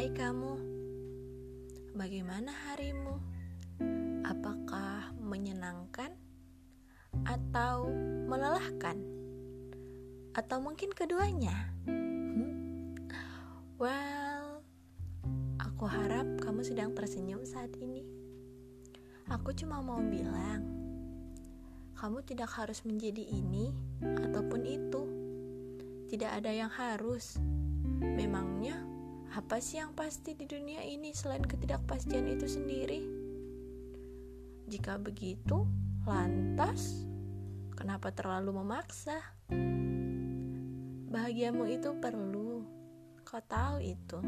hari kamu? Bagaimana harimu? Apakah menyenangkan atau melelahkan? Atau mungkin keduanya? Hmm? Well, aku harap kamu sedang tersenyum saat ini. Aku cuma mau bilang, kamu tidak harus menjadi ini ataupun itu. Tidak ada yang harus. Memangnya apa sih yang pasti di dunia ini selain ketidakpastian itu sendiri? Jika begitu, lantas kenapa terlalu memaksa? Bahagiamu itu perlu, kau tahu itu.